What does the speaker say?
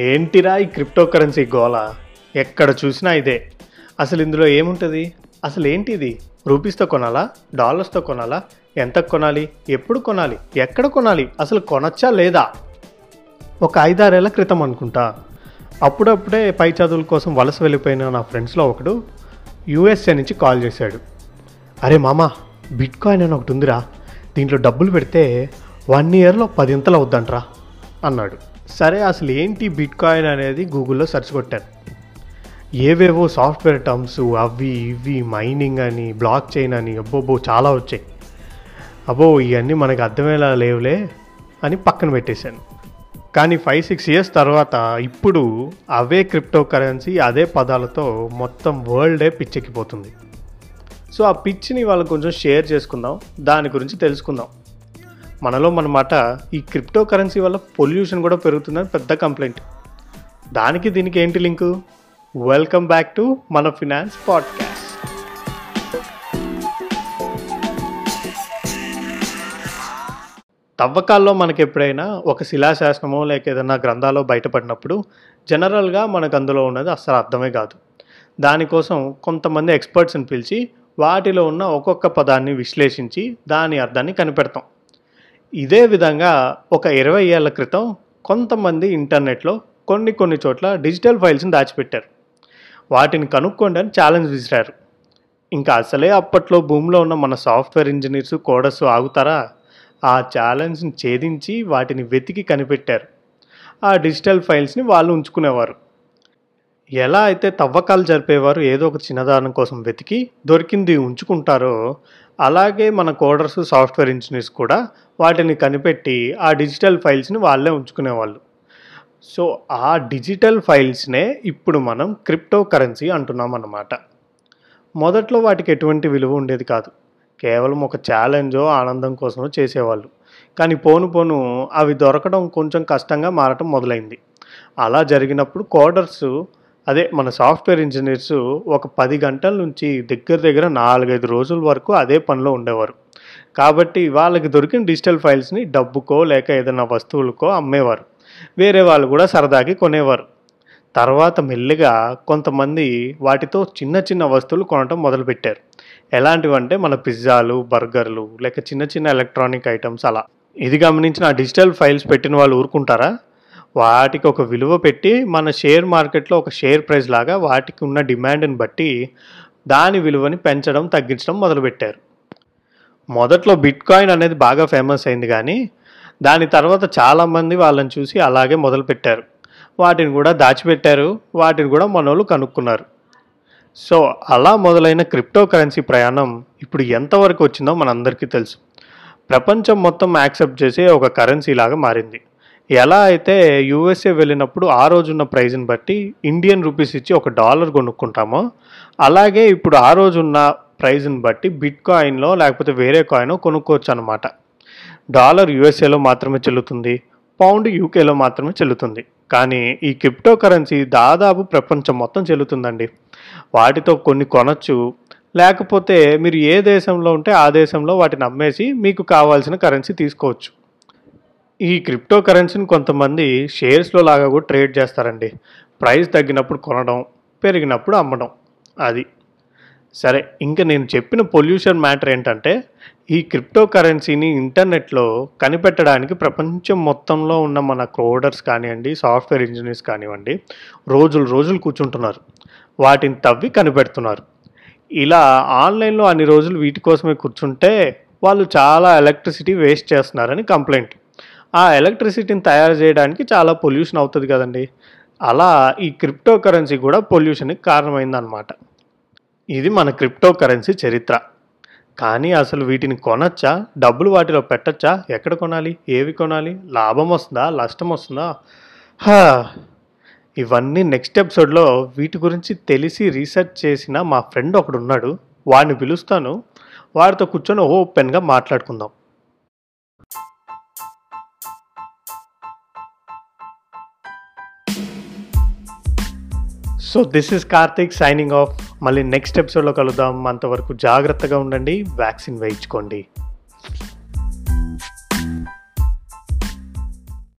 ఏంటిరా ఈ crypto currency గోల ఎక్కడ చూసినా ఇదే. అసలు ఇందులో ఏముంటుంది? అసలు ఏంటి ఇది రూపీస్తో కొనాలా? డాలర్స్తో కొనాలా? ఎంత కొనాలి? ఎప్పుడు కొనాలి? ఎక్కడ కొనాలి? అసలు కొనచ్చా లేదా? ఒక ఐదారేళ్ళ క్రితం అనుకుంటా. అప్పుడప్పుడే పై చదువుల కోసం వలస వెళ్ళిపోయిన నా ఫ్రెండ్స్లో ఒకడు యూఎస్ఏ నుంచి కాల్ చేశాడు. అరే మామ బిట్ కాయిన్ అని ఒకటి ఉందిరా. దీంట్లో డబ్బులు పెడితే వన్ ఇయర్లో పదింతలు అవుద్దంట్రా అన్నాడు. సరే అసలు ఏంటి బిట్ కాయిన్ అనేది గూగుల్లో సెర్చ్ కొట్టాను ఏవేవో సాఫ్ట్వేర్ టర్మ్స్ అవి ఇవి మైనింగ్ అని బ్లాక్ చైన్ అని అబ్బోబో చాలా వచ్చాయి. అబ్బో ఇవన్నీ మనకు అర్థమయ్యేలా లేవులే అని పక్కన పెట్టేశాను. కానీ ఫైవ్ సిక్స్ ఇయర్స్ తర్వాత ఇప్పుడు అవే క్రిప్టో కరెన్సీ అదే పదాలతో మొత్తం వరల్డే పిచ్చెక్కిపోతుంది. సో ఆ పిచ్చిని వాళ్ళు కొంచెం షేర్ చేసుకుందాం దాని గురించి తెలుసుకుందాం. మనలో మన మాట ఈ క్రిప్టో కరెన్సీ వల్ల పొల్యూషన్ కూడా పెరుగుతుందని పెద్ద కంప్లైంట్ దానికి దీనికి ఏంటి లింకు వెల్కమ్ బ్యాక్ టు మన ఫినాన్స్ పాడ్కాస్ట్ తవ్వకాల్లో మనకి ఎప్పుడైనా ఒక శిలాశాసనమో లేక ఏదైనా గ్రంథాలో బయటపడినప్పుడు జనరల్గా మనకు అందులో ఉన్నది అస్సలు అర్థమే కాదు. దానికోసం కొంతమంది ఎక్స్పర్ట్స్ని పిలిచి వాటిలో ఉన్న ఒక్కొక్క పదాన్ని విశ్లేషించి దాని అర్థాన్ని కనిపెడతాం. ఇదే విధంగా ఒక ఇరవై ఏళ్ళ క్రితం కొంతమంది ఇంటర్నెట్లో కొన్ని కొన్ని చోట్ల డిజిటల్ ఫైల్స్ని దాచిపెట్టారు. వాటిని కనుక్కోండి అని ఛాలెంజ్ విసిరారు. ఇంకా అసలే అప్పట్లో భూమిలో ఉన్న మన సాఫ్ట్వేర్ ఇంజనీర్స్ కోడర్స్ ఆగుతారా? ఆ ఛాలెంజ్ని ఛేదించి వాటిని వెతికి కనిపెట్టారు. ఆ డిజిటల్ ఫైల్స్ని వాళ్ళు ఉంచుకునేవారు. ఎలా అయితే తవ్వకాలు జరిపేవారు ఏదో ఒక చిన్నదానం కోసం వెతికి దొరికింది ఉంచుకుంటారో అలాగే మన కోడర్స్ సాఫ్ట్వేర్ ఇంజనీర్స్ కూడా వాటిని కనిపెట్టి ఆ డిజిటల్ ఫైల్స్ని వాళ్ళే ఉంచుకునేవాళ్ళు. సో ఆ డిజిటల్ ఫైల్స్నే ఇప్పుడు మనం క్రిప్టో కరెన్సీ అంటున్నాం అన్నమాట మొదట్లో వాటికి ఎటువంటి విలువ ఉండేది కాదు. కేవలం ఒక ఛాలెంజో ఆనందం కోసమో చేసేవాళ్ళు. కానీ పోను పోను అవి దొరకడం కొంచెం కష్టంగా మారటం మొదలైంది. అలా జరిగినప్పుడు కోడర్స్ అదే మన సాఫ్ట్వేర్ ఇంజనీర్స్ ఒక పది గంటల నుంచి దగ్గర దగ్గర నాలుగైదు రోజుల వరకు అదే పనిలో ఉండేవారు. కాబట్టి వాళ్ళకి దొరికిన డిజిటల్ ఫైల్స్ని డబ్బుకో లేక ఏదైనా వస్తువులకో అమ్మేవారు. వేరే వాళ్ళు కూడా సరదాకి కొనేవారు. తర్వాత మెల్లిగా కొంతమంది వాటితో చిన్న చిన్న వస్తువులు కొనటం మొదలుపెట్టారు. ఎలాంటివంటే మన పిజ్జాలు బర్గర్లు లేక చిన్న చిన్న ఎలక్ట్రానిక్ ఐటమ్స్ అలా. ఇది గమనించిన డిజిటల్ ఫైల్స్ పెట్టిన వాళ్ళు ఊరుకుంటారా? వాటికి ఒక విలువ పెట్టి మన షేర్ మార్కెట్లో ఒక షేర్ ప్రైస్ లాగా వాటికి ఉన్న డిమాండ్ని బట్టి దాని విలువని పెంచడం తగ్గించడం మొదలుపెట్టారు. మొదట్లో బిట్ కాయిన్ అనేది బాగా ఫేమస్ అయింది కానీ దాని తర్వాత చాలామంది వాళ్ళని చూసి అలాగే మొదలుపెట్టారు. వాటిని కూడా దాచిపెట్టారు వాటిని కూడా మనోళ్ళు కనుక్కున్నారు. సో అలా మొదలైన క్రిప్టో కరెన్సీ ప్రయాణం ఇప్పుడు ఎంతవరకు వచ్చిందో మనందరికీ తెలుసు. ప్రపంచం మొత్తం యాక్సెప్ట్ చేసే ఒక కరెన్సీ లాగా మారింది. ఎలా అయితే యూఎస్ఏ వెళ్ళినప్పుడు ఆ రోజున్న ప్రైజ్ని బట్టి ఇండియన్ రూపీస్ ఇచ్చి ఒక డాలర్ కొనుక్కుంటామో అలాగే ఇప్పుడు ఆ రోజున్న ప్రైజ్ని బట్టి బిట్ కాయిన్లో లేకపోతే వేరే కాయిన్ కొనుక్కోవచ్చు అనమాట డాలర్ యూఎస్ఏలో మాత్రమే చెల్లుతుంది పౌండ్ యూకేలో మాత్రమే చెల్లుతుంది. కానీ ఈ క్రిప్టో కరెన్సీ దాదాపు ప్రపంచం మొత్తం చెల్లుతుందండి. వాటితో కొన్ని కొనచ్చు లేకపోతే మీరు ఏ దేశంలో ఉంటే ఆ దేశంలో వాటిని అమ్మేసి మీకు కావాల్సిన కరెన్సీ తీసుకోవచ్చు. ఈ క్రిప్టో కరెన్సీని కొంతమంది షేర్స్లో లాగా కూడా ట్రేడ్ చేస్తారండి. ప్రైస్ తగ్గినప్పుడు కొనడం పెరిగినప్పుడు అమ్మడం అది. సరే ఇంకా నేను చెప్పిన పొల్యూషన్ మ్యాటర్ ఏంటంటే ఈ క్రిప్టో కరెన్సీని ఇంటర్నెట్లో కనిపెట్టడానికి ప్రపంచం మొత్తంలో ఉన్న మన కోడర్స్ కానివ్వండి సాఫ్ట్వేర్ ఇంజనీర్స్ కానివ్వండి రోజులు రోజులు కూర్చుంటున్నారు. వాటిని తవ్వి కనిపెడుతున్నారు. ఇలా ఆన్లైన్లో అన్ని రోజులు వీటి కోసమే కూర్చుంటే వాళ్ళు చాలా ఎలక్ట్రిసిటీ వేస్ట్ చేస్తున్నారని కంప్లైంట్ ఆ ఎలక్ట్రిసిటీని తయారు చేయడానికి చాలా పొల్యూషన్ అవుతుంది కదండి. అలా ఈ క్రిప్టో కరెన్సీ కూడా పొల్యూషన్కి కారణమైందనమాట ఇది మన క్రిప్టో కరెన్సీ చరిత్ర. కానీ అసలు వీటిని కొనచ్చా? డబ్బులు వాటిలో పెట్టచ్చా? ఎక్కడ కొనాలి? ఏవి కొనాలి? లాభం వస్తుందా? నష్టం వస్తుందా? ఇవన్నీ నెక్స్ట్ ఎపిసోడ్లో వీటి గురించి తెలిసి రీసెర్చ్ చేసిన మా ఫ్రెండ్ ఒకడు ఉన్నాడు వాడిని పిలుస్తాను. వాడితో కూర్చొని ఓపెన్గా మాట్లాడుకుందాం. So this is Karthik signing off మళ్ళీ నెక్స్ట్ ఎపిసోడ్లో కలుద్దాం. అంతవరకు జాగ్రత్తగా ఉండండి. వ్యాక్సిన్ వేయించుకోండి.